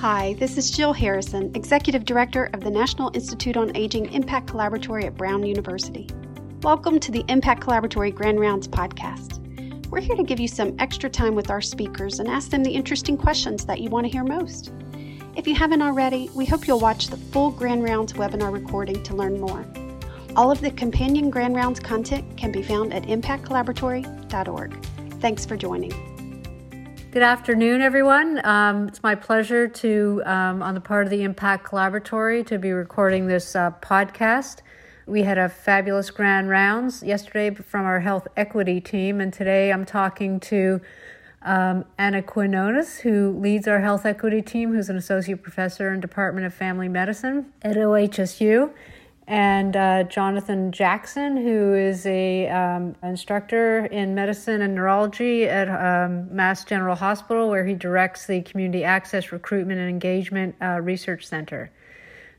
Hi, this is Jill Harrison, Executive Director of the National Institute on Aging Impact Collaboratory at Brown University. Welcome to the Impact Collaboratory Grand Rounds podcast. We're here to give you some extra time with our speakers and ask them the interesting questions that you want to hear most. If you haven't already, we hope you'll watch the full Grand Rounds webinar recording to learn more. All of the companion Grand Rounds content can be found at impactcollaboratory.org. Thanks for joining. Good afternoon, everyone. Um, it's my pleasure to, um, on the part of the Impact Collaboratory, to be recording this uh, podcast. We had a fabulous grand rounds yesterday from our health equity team, and today I'm talking to um, Ana Quiñones, who leads our health equity team, who's an associate professor in Department of Family Medicine at OHSU and uh, Jonathan Jackson, who is a um, instructor in medicine and neurology at um, Mass General Hospital, where he directs the Community Access Recruitment and Engagement uh, Research Center.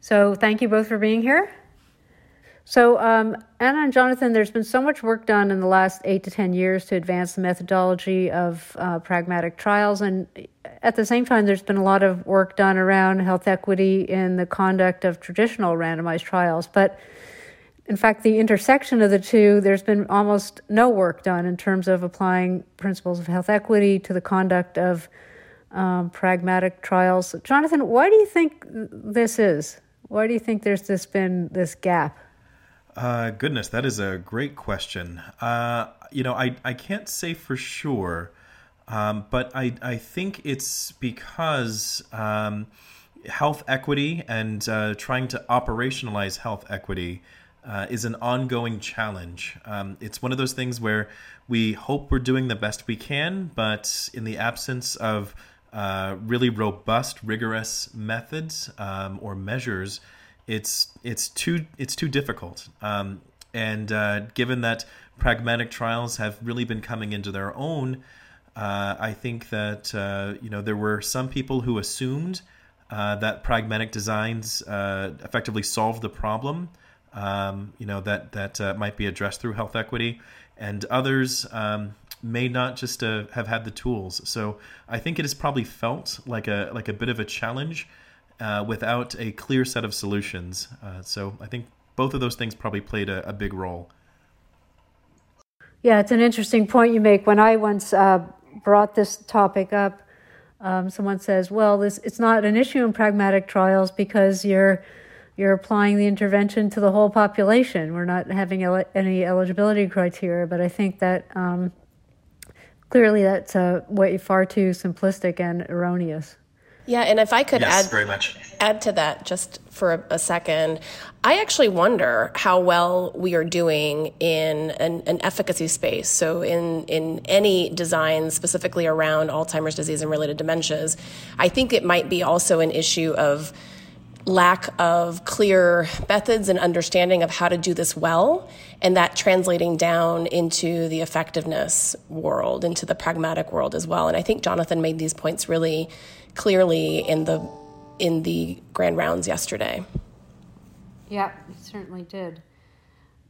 So, thank you both for being here. So, um, Ana and Jonathan, there's been so much work done in the last eight to 10 years to advance the methodology of uh, pragmatic trials. And at the same time, there's been a lot of work done around health equity in the conduct of traditional randomized trials. But in fact, the intersection of the two, there's been almost no work done in terms of applying principles of health equity to the conduct of um, pragmatic trials. Jonathan, why do you think this is? Why do you think there's this been this gap? Uh, goodness, that is a great question. Uh, you know, I, I can't say for sure, um, but I, I think it's because um, health equity and uh, trying to operationalize health equity uh, is an ongoing challenge. Um, it's one of those things where we hope we're doing the best we can, but in the absence of uh, really robust, rigorous methods um, or measures, it's it's too it's too difficult. Um, and uh, given that pragmatic trials have really been coming into their own, uh, I think that uh, you know there were some people who assumed uh, that pragmatic designs uh, effectively solved the problem. Um, you know that that uh, might be addressed through health equity, and others um, may not just have had the tools. So I think it has probably felt like a like a bit of a challenge uh, without a clear set of solutions. Uh, so I think both of those things probably played a, a, big role. Yeah, it's an interesting point you make. When I once uh, brought this topic up, um, someone says, "Well, this it's not an issue in pragmatic trials because you're." You're applying the intervention to the whole population. We're not having ele- any eligibility criteria, but I think that um, clearly that's uh, way far too simplistic and erroneous. Yeah, and if I could yes, add very much. add to that just for a, a, second, I actually wonder how well we are doing in an, an, efficacy space. So in in any design specifically around Alzheimer's disease and related dementias, I think it might be also an issue of lack of clear methods and understanding of how to do this well, and that translating down into the effectiveness world, into the pragmatic world as well. And I think Jonathan made these points really clearly in the in the grand rounds yesterday. Yeah, it certainly did.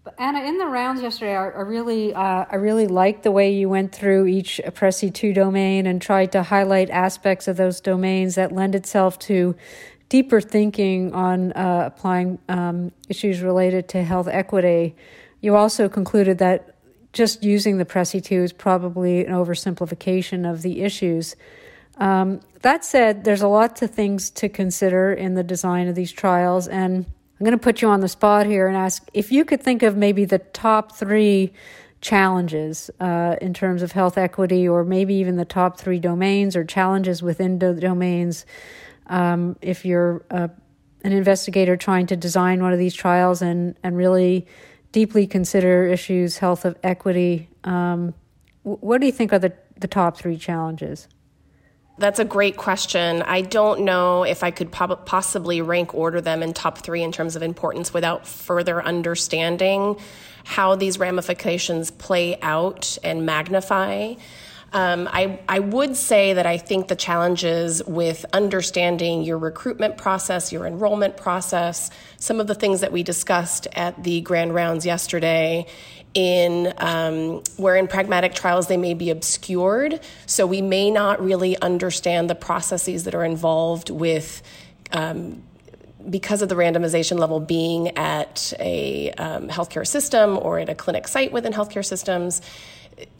But Ana, in the rounds yesterday, I, I really, uh, I really liked the way you went through each PRECIS two domain and tried to highlight aspects of those domains that lend itself to deeper thinking on uh, applying um, issues related to health equity. You also concluded that just using the PRECIS two is probably an oversimplification of the issues. Um, that said, there's a lot of things to consider in the design of these trials, and I'm going to put you on the spot here and ask if you could think of maybe the top three challenges uh, in terms of health equity, or maybe even the top three domains or challenges within the domains. Um, if you're uh, an investigator trying to design one of these trials and, and really deeply consider issues health of equity, um, what do you think are the, the top three challenges? That's a great question. I don't know if I could possibly rank order them in top three in terms of importance without further understanding how these ramifications play out and magnify. Um, I, I would say that I think the challenges with understanding your recruitment process, your enrollment process, some of the things that we discussed at the grand rounds yesterday, in um, where in pragmatic trials they may be obscured, so we may not really understand the processes that are involved with. Um, because of the randomization level being at a um, healthcare system or at a clinic site within healthcare systems,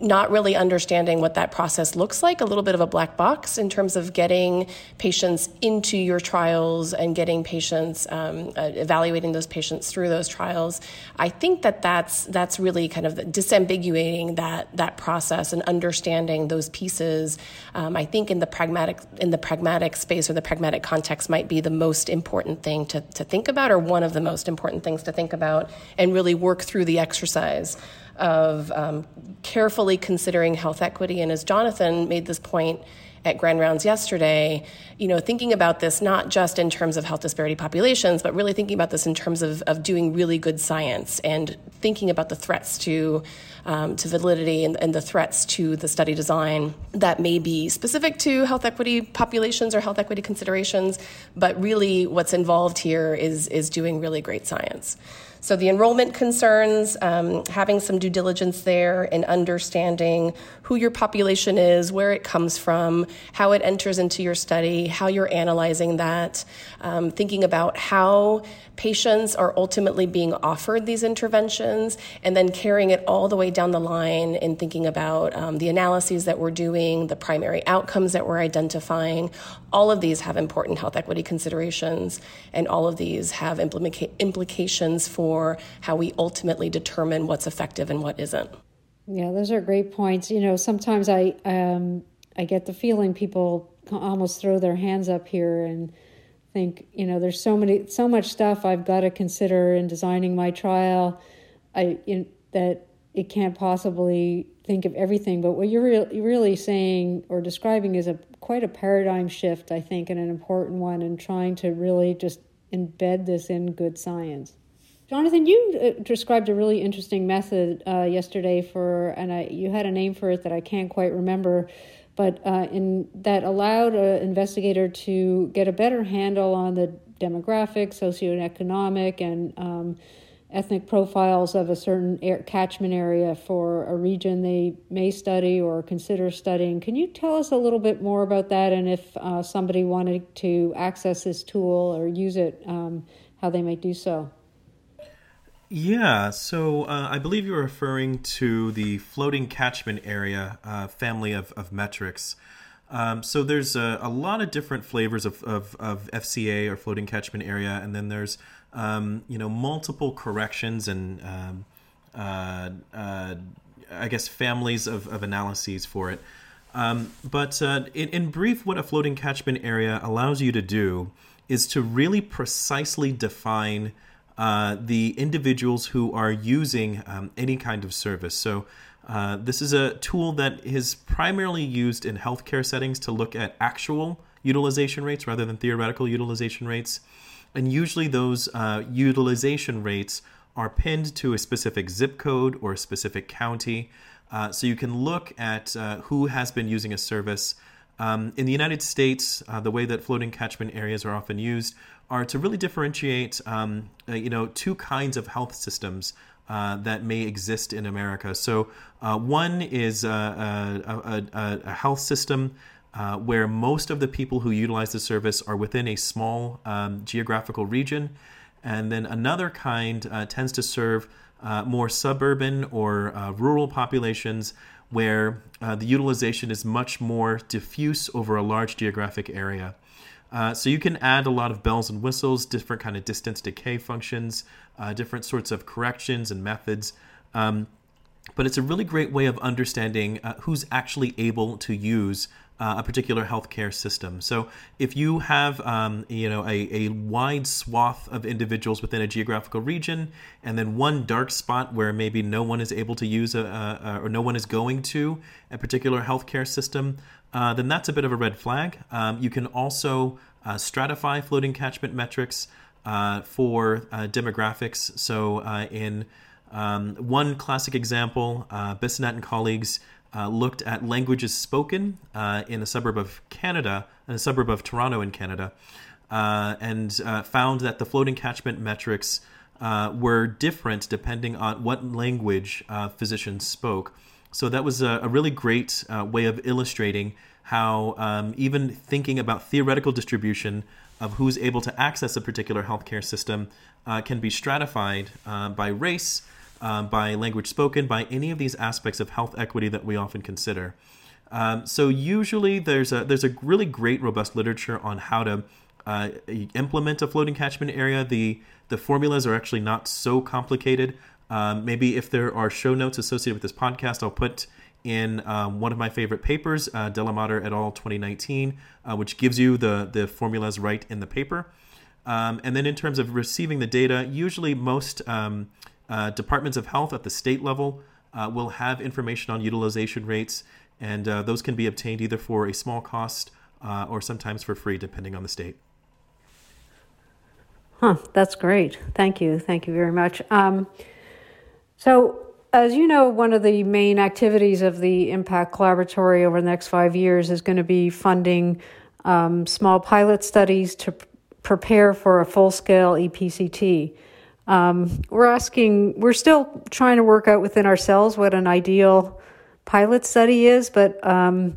not really understanding what that process looks like, a little bit of a black box in terms of getting patients into your trials and getting patients, um, uh, evaluating those patients through those trials. I think that that's that's really kind of disambiguating that that process and understanding those pieces. Um, I think in the pragmatic in the pragmatic space or the pragmatic context might be the most important thing to, to think about, or one of the most important things to think about, and really work through the exercise of um, carefully considering health equity. And as Jonathan made this point at Grand Rounds yesterday, you know, thinking about this not just in terms of health disparity populations, but really thinking about this in terms of, of doing really good science and thinking about the threats to um, to validity and, and, the threats to the study design that may be specific to health equity populations or health equity considerations, but really what's involved here is is doing really great science. So the enrollment concerns, um, having some due diligence there and understanding who your population is, where it comes from, how it enters into your study, how you're analyzing that, um, thinking about how patients are ultimately being offered these interventions, and then carrying it all the way down the line in thinking about um, the analyses that we're doing, the primary outcomes that we're identifying. All of these have important health equity considerations, and all of these have implica- implications for how we ultimately determine what's effective and what isn't. Yeah, those are great points. You know, sometimes I um, I get the feeling people almost throw their hands up here and think, you know, there's so many so much stuff I've got to consider in designing my trial. I in, that it can't possibly think of everything. But what you're re- really saying or describing is a quite a paradigm shift, I think, and an important one, and trying to really just embed this in good science. Jonathan, you uh, described a really interesting method uh, yesterday for, and I, you had a name for it that I can't quite remember, but uh, in that allowed an investigator to get a better handle on the demographic, socioeconomic, and um, ethnic profiles of a certain air, catchment area for a region they may study or consider studying. Can you tell us a little bit more about that, and if uh, somebody wanted to access this tool or use it, um, how they might do so? Yeah, so uh, I believe you're referring to the floating catchment area uh, family of, of metrics. Um, so there's a, a, lot of different flavors of, of, of, FCA or floating catchment area, and then there's um, you know multiple corrections and um, uh, uh I guess families of, of analyses for it. Um, but uh, in, in brief, what a floating catchment area allows you to do is to really precisely define uh, the individuals who are using um, any kind of service. So, uh, this is a tool that is primarily used in healthcare settings to look at actual utilization rates rather than theoretical utilization rates. And usually, those uh, utilization rates are pinned to a specific zip code or a specific county. Uh, so, you can look at uh, who has been using a service. Um, in the United States, the way that floating catchment areas are often used are to really differentiate, um, uh, you know, two kinds of health systems uh, that may exist in America. So uh, one is a, a, a, a health system uh, where most of the people who utilize the service are within a small um, geographical region, and then another kind uh, tends to serve uh, more suburban or rural populations where the utilization is much more diffuse over a large geographic area. Uh, so you can add a lot of bells and whistles, different kind of distance decay functions, uh, different sorts of corrections and methods. Um, but it's a really great way of understanding uh, who's actually able to use uh, a particular healthcare system. So if you have, um, you know, a, a wide swath of individuals within a geographical region, and then one dark spot where maybe no one is able to use a, a or no one is going to a particular healthcare system, uh, then that's a bit of a red flag. Um, you can also uh, stratify floating catchment metrics uh, for uh, demographics. So, uh, in um, one classic example, uh, and colleagues uh, looked at languages spoken uh, in a suburb of Canada, a suburb of Toronto in Canada, uh, and uh, found that the floating catchment metrics uh, were different depending on what language uh, physicians spoke. So that was a, a really great way of illustrating how um, even thinking about theoretical distribution of who's able to access a particular healthcare system can be stratified by race um, by language spoken, by any of these aspects of health equity that we often consider. Um, so usually there's a there's a really great robust literature on how to uh, implement a floating catchment area. The the formulas are actually not so complicated. Um, maybe if there are show notes associated with this podcast, I'll put in um, one of my favorite papers, uh, Delamater et al. 2019, uh, which gives you the the formulas right in the paper. Um, and then in terms of receiving the data, usually most um, uh, departments of health at the state level uh, will have information on utilization rates, and uh, those can be obtained either for a small cost uh, or sometimes for free, depending on the state. Huh, that's great. Thank you. Thank you very much. Um, so, as you know, one of the main activities of the Impact Collaboratory over the next five years is going to be funding um, small pilot studies to prepare for a full scale EPCT. Um, we're asking, we're still trying to work out within ourselves what an ideal pilot study is, but um,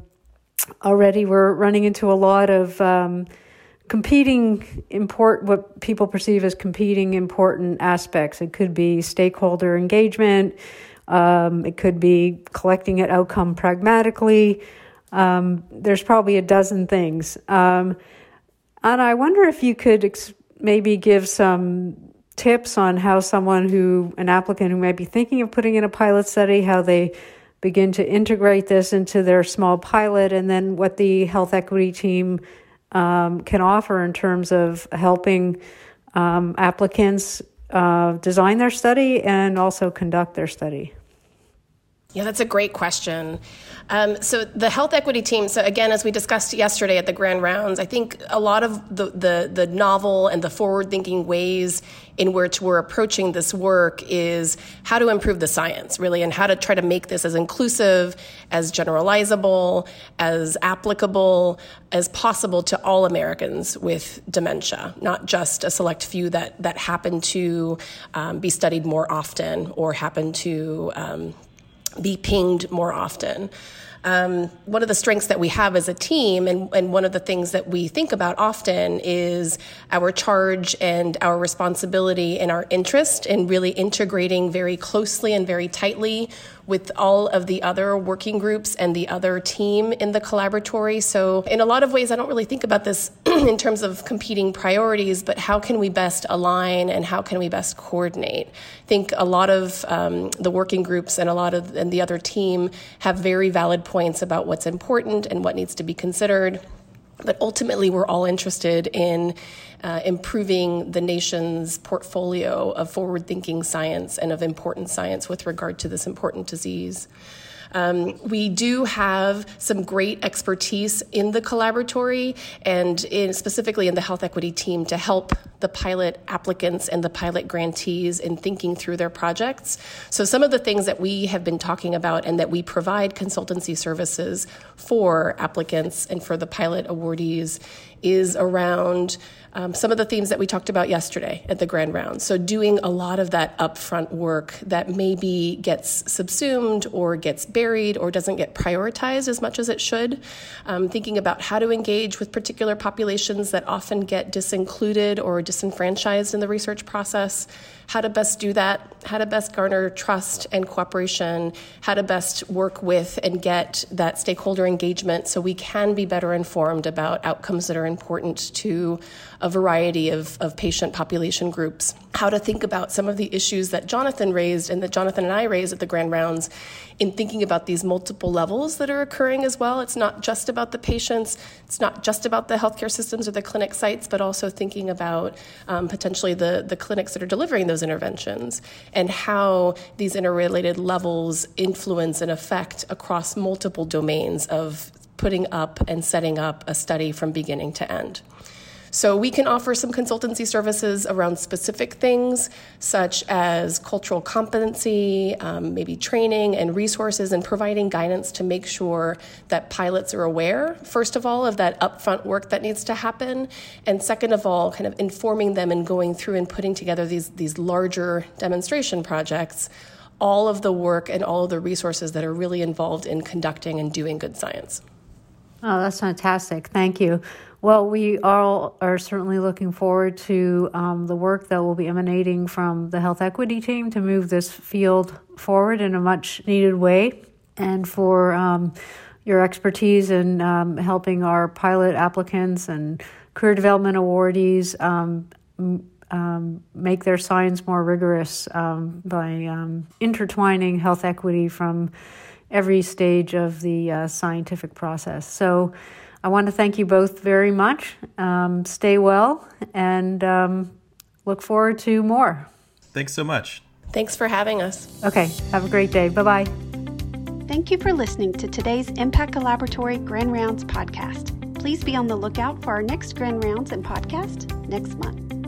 already we're running into a lot of um, competing import what people perceive as competing important aspects. It could be stakeholder engagement. Um, it could be collecting an outcome pragmatically. Um, there's probably a dozen things. Um, and I wonder if you could ex- maybe give some tips on how someone who, an applicant who might be thinking of putting in a pilot study, how they begin to integrate this into their small pilot, and then what the health equity team um, can offer in terms of helping um, applicants uh, design their study and also conduct their study. Yeah, that's a great question. Um, so the health equity team. So again, as we discussed yesterday at the grand rounds, I think a lot of the the, the novel and the forward thinking ways in which we're approaching this work is how to improve the science, really, and how to try to make this as inclusive, as generalizable, as applicable as possible to all Americans with dementia, not just a select few that that happen to um, be studied more often or happen to um, be pinged more often. Um, one of the strengths that we have as a team, and, and one of the things that we think about often, is our charge and our responsibility and our interest in really integrating very closely and very tightly with all of the other working groups and the other team in the collaboratory. So, in a lot of ways, I don't really think about this in terms of competing priorities, but how can we best align and how can we best coordinate? I think a lot of um, the working groups and a lot of and the other team have very valid points about what's important and what needs to be considered. But ultimately, we're all interested in uh, improving the nation's portfolio of forward thinking science and of important science with regard to this important disease. Um, we do have some great expertise in the collaboratory and in, specifically in the health equity team to help the pilot applicants and the pilot grantees in thinking through their projects. So, some of the things that we have been talking about and that we provide consultancy services for applicants and for the pilot awardees is around um, some of the themes that we talked about yesterday at the grand round. So, doing a lot of that upfront work that maybe gets subsumed or gets buried or doesn't get prioritized as much as it should. Um, thinking about how to engage with particular populations that often get disincluded or disenfranchised in the research process how to best do that, how to best garner trust and cooperation, how to best work with and get that stakeholder engagement so we can be better informed about outcomes that are important to a variety of, of patient population groups, how to think about some of the issues that Jonathan raised and that Jonathan and I raised at the Grand Rounds in thinking about these multiple levels that are occurring as well. It's not just about the patients, it's not just about the healthcare systems or the clinic sites, but also thinking about um, potentially the, the clinics that are delivering those interventions and how these interrelated levels influence and affect across multiple domains of putting up and setting up a study from beginning to end. So we can offer some consultancy services around specific things, such as cultural competency, um, maybe training and resources, and providing guidance to make sure that pilots are aware, first of all, of that upfront work that needs to happen, and second of all, kind of informing them and going through and putting together these, these larger demonstration projects all of the work and all of the resources that are really involved in conducting and doing good science. Oh, that's fantastic. Thank you. Well, we all are certainly looking forward to um, the work that will be emanating from the health equity team to move this field forward in a much needed way and for um, your expertise in um, helping our pilot applicants and career development awardees um, um, make their science more rigorous um, by intertwining health equity from every stage of the uh, scientific process. So I want to thank you both very much. Um, stay well and um, look forward to more. Thanks so much. Thanks for having us. Okay, have a great day. Bye bye. Thank you for listening to today's Impact Collaboratory Grand Rounds podcast. Please be on the lookout for our next Grand Rounds and podcast next month.